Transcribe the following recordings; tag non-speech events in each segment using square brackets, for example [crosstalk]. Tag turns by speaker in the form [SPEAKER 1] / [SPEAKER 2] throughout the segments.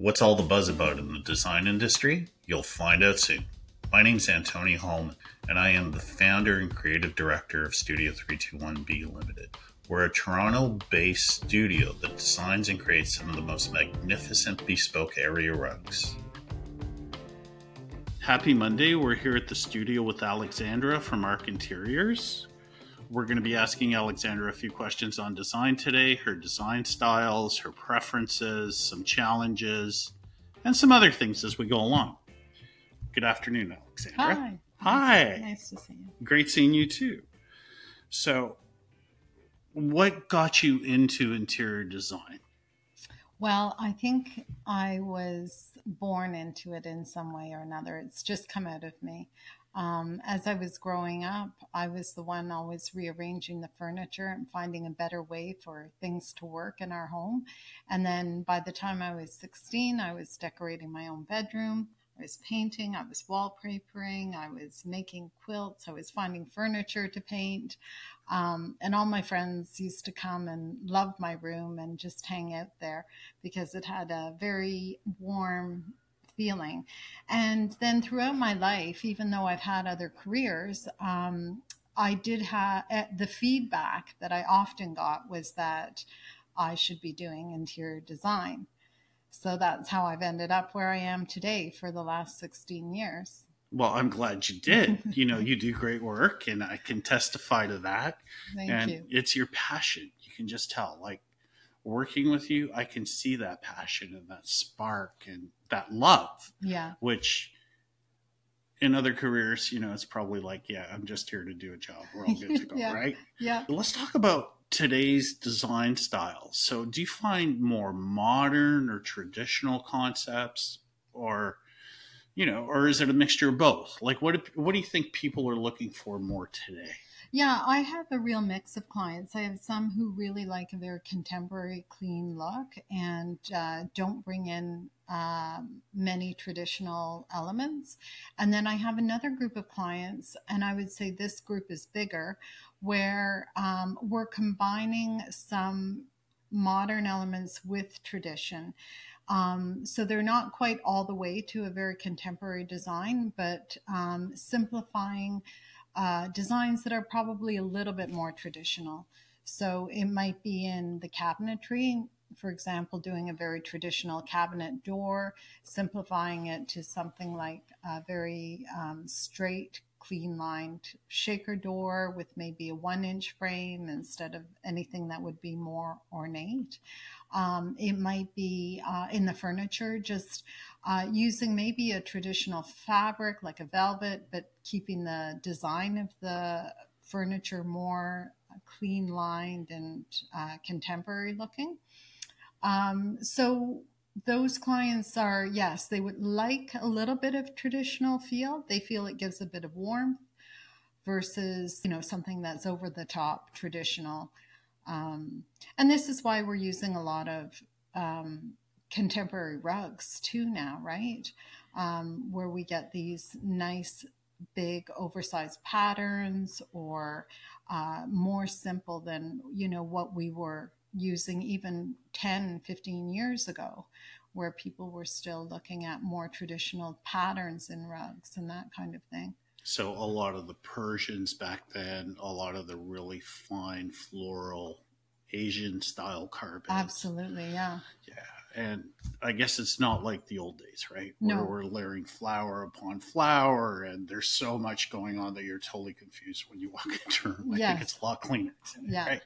[SPEAKER 1] What's all the buzz about in the design industry? You'll find out soon. My name is Antonio Hellman, and I am the founder and creative director of Studio 321B Limited. We're a Toronto based studio that designs and creates some of the most magnificent bespoke area rugs. Happy Monday. We're here at the studio with Alexandra from ARC Interiors. We're going to be asking Alexandra a few questions on design today, her design styles, her preferences, some challenges, and some other things as we go along. Good afternoon, Alexandra.
[SPEAKER 2] Hi.
[SPEAKER 1] Hi.
[SPEAKER 2] Nice to see you.
[SPEAKER 1] Great seeing you too. So, what got you into interior design?
[SPEAKER 2] Well, I think I was born into it in some way or another. It's just come out of me. Um, as I was growing up, I was the one always rearranging the furniture and finding a better way for things to work in our home. And then by the time I was 16, I was decorating my own bedroom. I was painting, I was wallpapering, I was making quilts, I was finding furniture to paint. Um, and all my friends used to come and love my room and just hang out there because it had a very warm feeling. And then throughout my life, even though I've had other careers, um, I did have eh, the feedback that I often got was that I should be doing interior design. So that's how I've ended up where I am today for the last 16 years.
[SPEAKER 1] Well, I'm glad you did. [laughs] you know, you do great work, and I can testify to that.
[SPEAKER 2] Thank
[SPEAKER 1] and
[SPEAKER 2] you.
[SPEAKER 1] it's your passion. You can just tell. Like working with you, I can see that passion and that spark and that love,
[SPEAKER 2] Yeah.
[SPEAKER 1] which in other careers, you know, it's probably like, yeah, I'm just here to do a job. We're all good to go, [laughs]
[SPEAKER 2] Yeah.
[SPEAKER 1] right?
[SPEAKER 2] Yeah.
[SPEAKER 1] Let's talk about today's design styles. So, do you find more modern or traditional concepts, or you know, or is it a mixture of both? Like, what what do you think people are looking for more today?
[SPEAKER 2] Yeah, I have a real mix of clients. I have some who really like very contemporary, clean look and uh, don't bring in um, many traditional elements. And then I have another group of clients, and I would say this group is bigger, where um, we're combining some modern elements with tradition. Um, so they're not quite all the way to a very contemporary design, but um, simplifying uh, designs that are probably a little bit more traditional. So it might be in the cabinetry, for example, doing a very traditional cabinet door, simplifying it to something like a very um, straight, clean lined shaker door with maybe a one inch frame instead of anything that would be more ornate. Um, it might be uh, in the furniture, just uh, using maybe a traditional fabric like a velvet, but keeping the design of the furniture more clean lined and uh, contemporary looking. Um, so those clients are, yes, they would like a little bit of traditional feel. They feel it gives a bit of warmth versus, you know, something that's over the top traditional. Um, and this is why we're using a lot of um, contemporary rugs too now, right? Um, where we get these nice, big, oversized patterns or uh, more simple than, you know, what we were using even 10, 15 years ago, where people were still looking at more traditional patterns in rugs and that kind of thing.
[SPEAKER 1] So, a lot of the Persians back then, a lot of the really fine floral Asian style carpets.
[SPEAKER 2] Absolutely, yeah.
[SPEAKER 1] Yeah. And I guess it's not like the old days, right?
[SPEAKER 2] No.
[SPEAKER 1] Where we're layering flower upon flower, and there's so much going on that you're totally confused when you walk [laughs] into a room. I
[SPEAKER 2] Yes.
[SPEAKER 1] think it's a lot cleaner.
[SPEAKER 2] Yeah.
[SPEAKER 1] Right?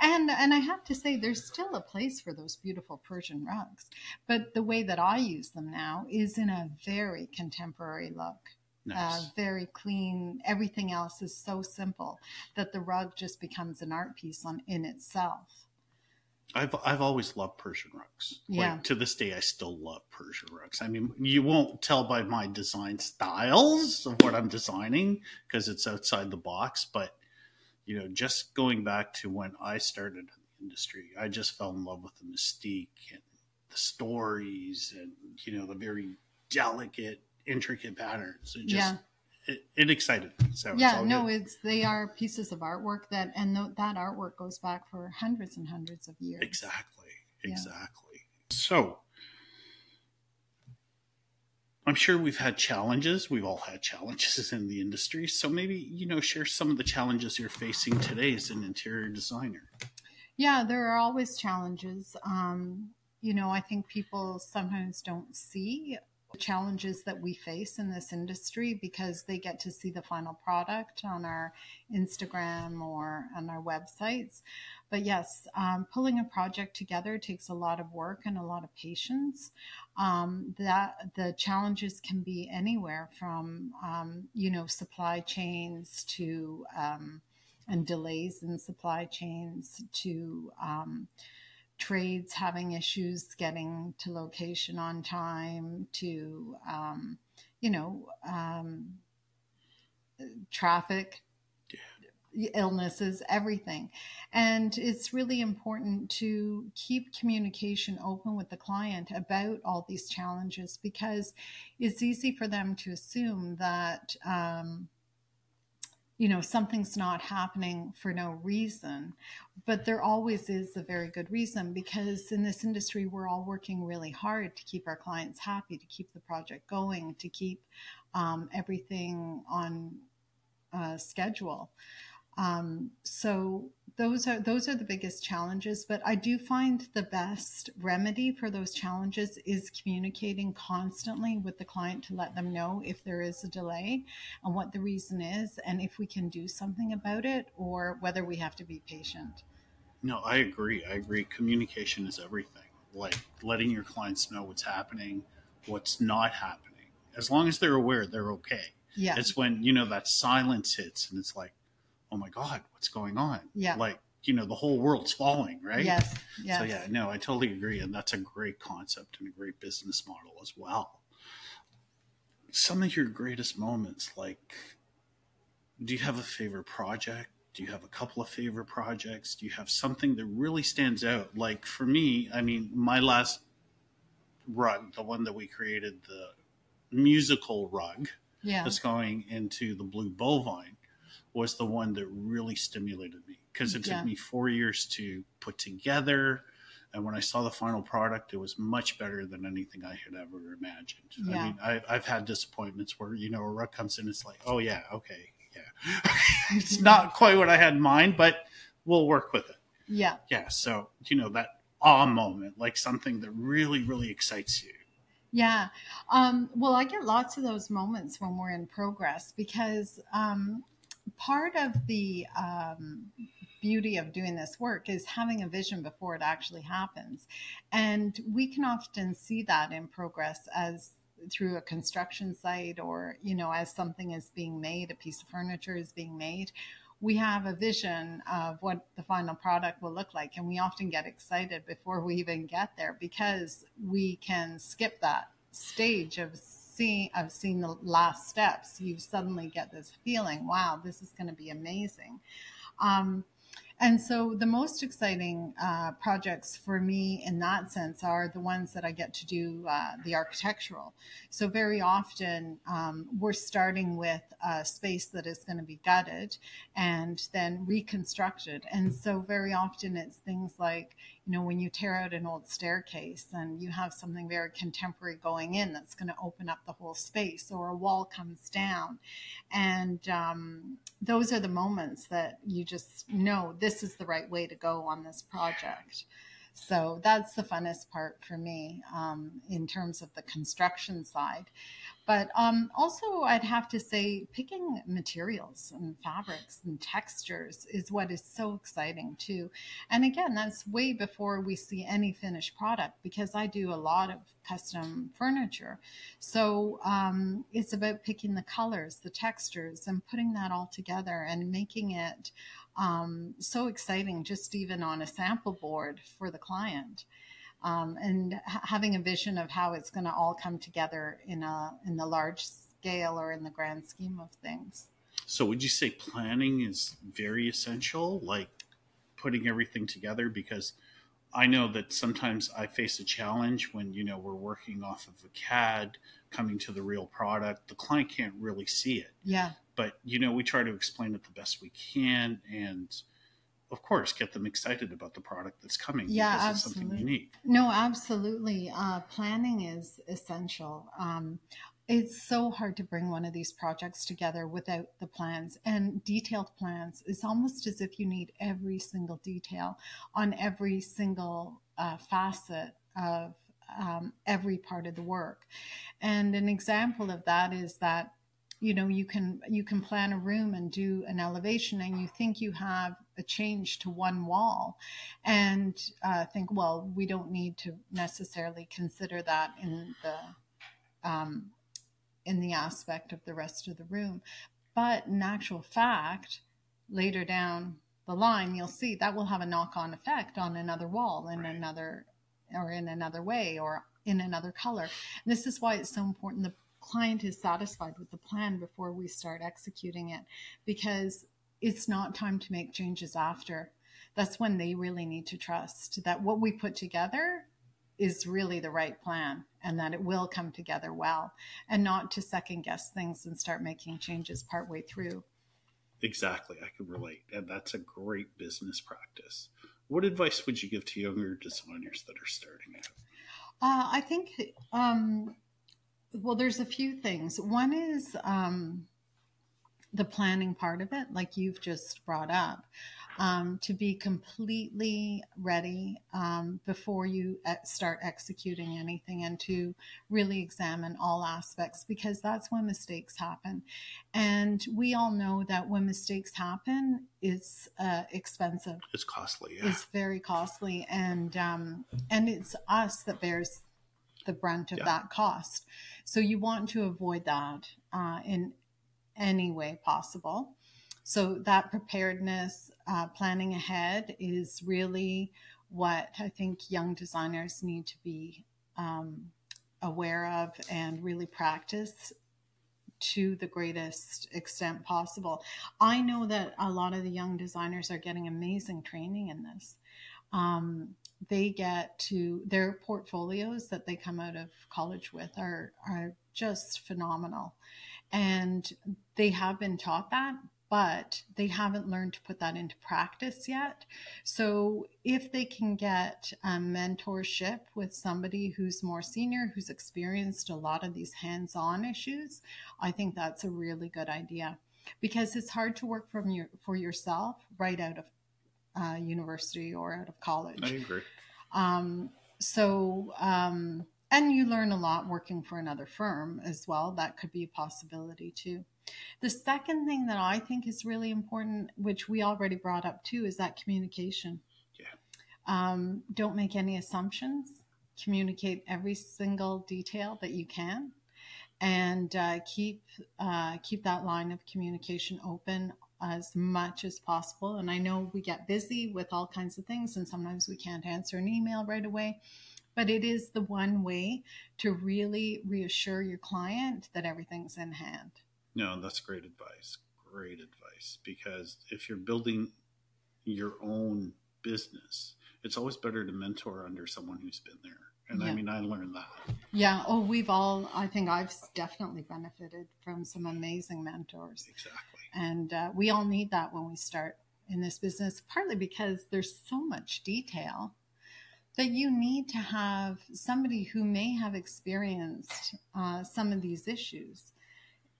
[SPEAKER 2] And and I have to say there's still a place for those beautiful Persian rugs. But the way that I use them now is in a very contemporary look. Uh, very clean. Everything else is so simple that the rug just becomes an art piece on in itself.
[SPEAKER 1] I've I've always loved Persian rugs.
[SPEAKER 2] Yeah.
[SPEAKER 1] Like to this day I still love Persian rugs. I mean, you won't tell by my design styles of what I'm designing because it's outside the box, but you know, just going back to when I started in the industry, I just fell in love with the mystique and the stories and you know, the very delicate, intricate patterns. It just
[SPEAKER 2] Yeah.
[SPEAKER 1] It, it excited. So
[SPEAKER 2] yeah,
[SPEAKER 1] all
[SPEAKER 2] no,
[SPEAKER 1] good.
[SPEAKER 2] it's they are pieces of artwork that and th- that artwork goes back for hundreds and hundreds of years.
[SPEAKER 1] Exactly.
[SPEAKER 2] Yeah.
[SPEAKER 1] Exactly. So, I'm sure we've had challenges. We've all had challenges in the industry. So maybe, you know, share some of the challenges you're facing today as an interior designer.
[SPEAKER 2] Yeah, there are always challenges. Um, you know, I think people sometimes don't see challenges that we face in this industry because they get to see the final product on our Instagram or on our websites. But yes, um, pulling a project together takes a lot of work and a lot of patience. Um, that the challenges can be anywhere from um, you know supply chains to um, and delays in supply chains to um, trades having issues getting to location on time to um, you know um, traffic illnesses everything. And it's really important to keep communication open with the client about all these challenges because it's easy for them to assume that um, you know something's not happening for no reason. But there always is a very good reason because in this industry we're all working really hard to keep our clients happy to keep the project going to keep um, everything on uh, schedule. Um, so those are those are the biggest challenges but i do find the best remedy for those challenges is communicating constantly with the client to let them know if there is a delay and what the reason is and if we can do something about it or whether we have to be patient.
[SPEAKER 1] No i agree. I agree. Communication is everything. Like letting your clients know what's happening what's not happening. As long as they're aware they're okay.
[SPEAKER 2] Yeah.
[SPEAKER 1] It's when you know that silence hits and it's like oh my god what's going on?
[SPEAKER 2] Yeah.
[SPEAKER 1] Like you know the whole world's falling right?
[SPEAKER 2] Yes yes.
[SPEAKER 1] so yeah no i totally agree and that's a great concept and a great business model as well. Some of your greatest moments like do you have a favorite project? Do you have a couple of favorite projects? Do you have something that really stands out? Like for me i mean my last rug the one that we created the musical rug
[SPEAKER 2] yeah.
[SPEAKER 1] that's going into the blue bovine was the one that really stimulated me because it
[SPEAKER 2] Yeah.
[SPEAKER 1] took me four years to put together. And when I saw the final product, it was much better than anything I had ever imagined.
[SPEAKER 2] Yeah.
[SPEAKER 1] I mean, I, I've had disappointments where, you know, a rug comes in, it's like, oh, yeah, okay, yeah. [laughs] it's not quite what I had in mind, but we'll work with it.
[SPEAKER 2] yeah
[SPEAKER 1] Yeah. So, you know, that awe moment, like something that really, really excites you.
[SPEAKER 2] Yeah. Um, well, I get lots of those moments when we're in progress because um, part of the um, beauty of doing this work is having a vision before it actually happens. And we can often see that in progress as through a construction site or, you know, as something is being made, a piece of furniture is being made. We have a vision of what the final product will look like, and we often get excited before we even get there because we can skip that stage of seeing of seeing the last steps. You suddenly get this feeling, wow, this is going to be amazing. Um, and so the most exciting uh, projects for me in that sense are the ones that I get to do uh, the architectural. So very often um, we're starting with a space that is going to be gutted and then reconstructed. And so very often it's things like, you know, when you tear out an old staircase and you have something very contemporary going in that's going to open up the whole space, or a wall comes down. And um, those are the moments that you just know this is the right way to go on this project. So that's the funnest part for me um, in terms of the construction side. But um, also, I'd have to say, picking materials and fabrics and textures is what is so exciting too. And again, that's way before we see any finished product because I do a lot of custom furniture. So um, it's about picking the colors, the textures, and putting that all together and making it um, so exciting, just even on a sample board for the client. Um, and ha- having a vision of how it's going to all come together in a in the large scale or in the grand scheme of things.
[SPEAKER 1] So, would you say planning is very essential, like putting everything together? Because I know that sometimes I face a challenge when you know we're working off of a CAD, coming to the real product. The client can't really see it,
[SPEAKER 2] Yeah,
[SPEAKER 1] but you know we try to explain it the best we can, and of course, get them excited about the product that's coming.
[SPEAKER 2] Yeah,
[SPEAKER 1] because
[SPEAKER 2] absolutely.
[SPEAKER 1] It's something unique.
[SPEAKER 2] No, absolutely. Uh, planning is essential. Um, it's so hard to bring one of these projects together without the plans and detailed plans. It's almost as if you need every single detail on every single uh, facet of um, every part of the work. And an example of that is that you know you can you can plan a room and do an elevation and you think you have a change to one wall and uh, think well we don't need to necessarily consider that in the um, in the aspect of the rest of the room. But in actual fact later down the line you'll see that will have a knock-on effect on another wall in
[SPEAKER 1] Right.
[SPEAKER 2] another or in another way or in another color. And this is why it's so important. The client is satisfied with the plan before we start executing it because it's not time to make changes after. That's when they really need to trust that what we put together is really the right plan and that it will come together well and not to second guess things and start making changes partway through.
[SPEAKER 1] Exactly. I can relate. And that's a great business practice. What advice would you give to younger designers that are starting out?
[SPEAKER 2] Uh, I think, um, well, there's a few things. One is um, the planning part of it, like you've just brought up, um, to be completely ready um, before you e- start executing anything and to really examine all aspects because that's when mistakes happen. And we all know that when mistakes happen, it's uh, expensive
[SPEAKER 1] It's costly. Yeah.
[SPEAKER 2] is very costly and um, and it's us that bears the brunt of
[SPEAKER 1] Yeah.
[SPEAKER 2] that cost so you want to avoid that uh, in any way possible so that preparedness uh, planning ahead is really what i think young designers need to be um, aware of and really practice to the greatest extent possible I know that a lot of the young designers are getting amazing training in this. Um, they get to their portfolios that they come out of college with are are just phenomenal, and they have been taught that, but they haven't learned to put that into practice yet. So if they can get mentorship with somebody who's more senior, who's experienced a lot of these hands-on issues, I think that's a really good idea because it's hard to work from your for yourself right out of uh, university or out of college.
[SPEAKER 1] I agree.
[SPEAKER 2] Um, so, um, and you learn a lot working for another firm as well. That could be a possibility too. The second thing that I think is really important, which we already brought up too, is that communication.
[SPEAKER 1] Yeah.
[SPEAKER 2] Um, don't make any assumptions. Communicate every single detail that you can, and uh, keep uh, keep that line of communication open as much as possible. And I know we get busy with all kinds of things, and sometimes we can't answer an email right away. But it is the one way to really reassure your client that everything's in hand.
[SPEAKER 1] No, that's great advice. Great advice. Because if you're building your own business, it's always better to mentor under someone who's been there. And I mean, I learned that.
[SPEAKER 2] Yeah. Oh, we've all, I think I've definitely benefited from some amazing mentors.
[SPEAKER 1] Exactly.
[SPEAKER 2] And uh, we all need that when we start in this business, partly because there's so much detail that you need to have somebody who may have experienced uh, some of these issues.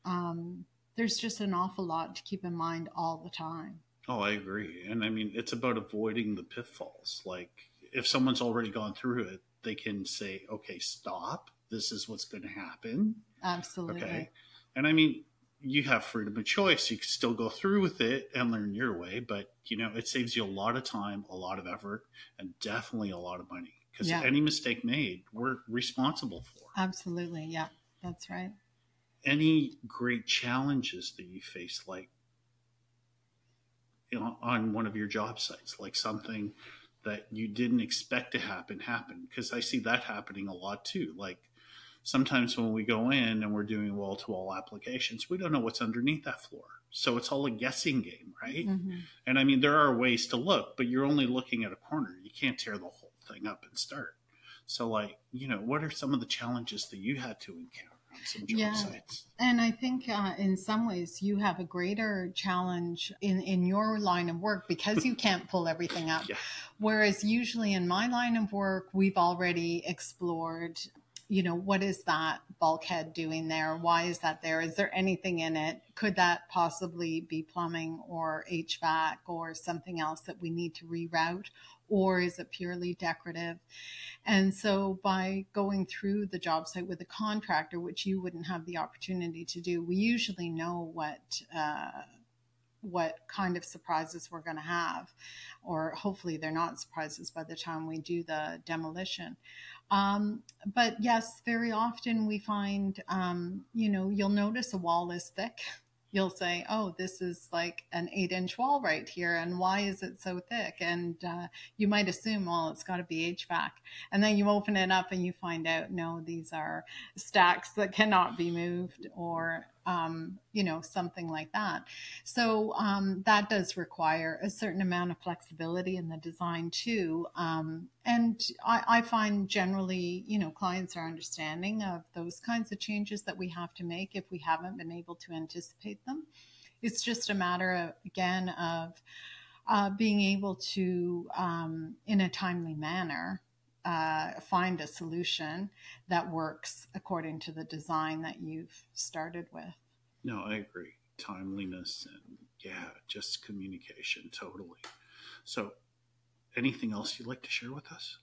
[SPEAKER 2] Um, there's just an awful lot to keep in mind all the time.
[SPEAKER 1] Oh, I agree. And I mean, it's about avoiding the pitfalls. Like, if someone's already gone through it, they can say, okay, stop. This is what's going to happen.
[SPEAKER 2] Absolutely.
[SPEAKER 1] Okay. And I mean, you have freedom of choice. You can still go through with it and learn your way, but you know, it saves you a lot of time, a lot of effort, and definitely a lot of money. Because
[SPEAKER 2] Yeah.
[SPEAKER 1] any mistake made, we're responsible for.
[SPEAKER 2] Absolutely. Yeah, that's right.
[SPEAKER 1] Any great challenges that you face, like you know, on one of your job sites, like something that you didn't expect to happen happen. Because I see that happening a lot too. Like sometimes when we go in and we're doing wall to wall applications, we don't know what's underneath that floor. So it's all a guessing game, right?
[SPEAKER 2] Mhm.
[SPEAKER 1] And I mean, there are ways to look, but you're only looking at a corner. You can't tear the whole thing up and start. So, like, you know, what are some of the challenges that you had to encounter? some
[SPEAKER 2] Yeah.
[SPEAKER 1] sites.
[SPEAKER 2] And I think uh, in some ways you have a greater challenge in, in your line of work because you can't pull everything up. [laughs]
[SPEAKER 1] Yeah.
[SPEAKER 2] Whereas usually in my line of work, we've already explored, you know, what is that bulkhead doing there? Why is that there? Is there anything in it? Could that possibly be plumbing or HVAC or something else that we need to reroute? Or is it purely decorative? And so by going through the job site with a contractor, which you wouldn't have the opportunity to do, we usually know what uh, what kind of surprises we're going to have, or hopefully they're not surprises by the time we do the demolition. Um, but yes, very often we find, um, you know, you'll notice a wall is thick. [laughs] You'll say, oh, this is like an eight inch wall right here. And why is it so thick? And uh, you might assume, well, it's got to be HVAC. And then you open it up and you find out, no, these are stacks that cannot be moved or, um, you know, something like that. So um, that does require a certain amount of flexibility in the design too. Um, and I, I find generally, you know, clients are understanding of those kinds of changes that we have to make if we haven't been able to anticipate them. It's just a matter of, again, of uh, being able to, um, in a timely manner, uh, find a solution that works according to the design that you've started with.
[SPEAKER 1] No, I agree. Timeliness and yeah, just communication, totally. So, anything else you'd like to share with us?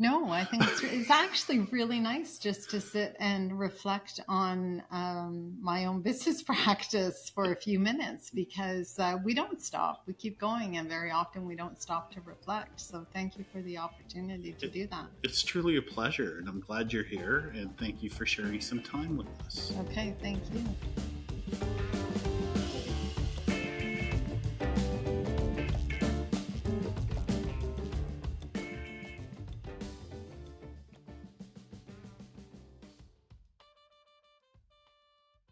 [SPEAKER 2] No, I think it's, it's actually really nice just to sit and reflect on um, my own [laughs] business practice for a few minutes because uh, we don't stop. We keep going, and very often we don't stop to reflect. So, thank you for the opportunity to do that.
[SPEAKER 1] It's truly a pleasure, and I'm glad you're here. And thank you for sharing some time with us.
[SPEAKER 2] Okay, thank you.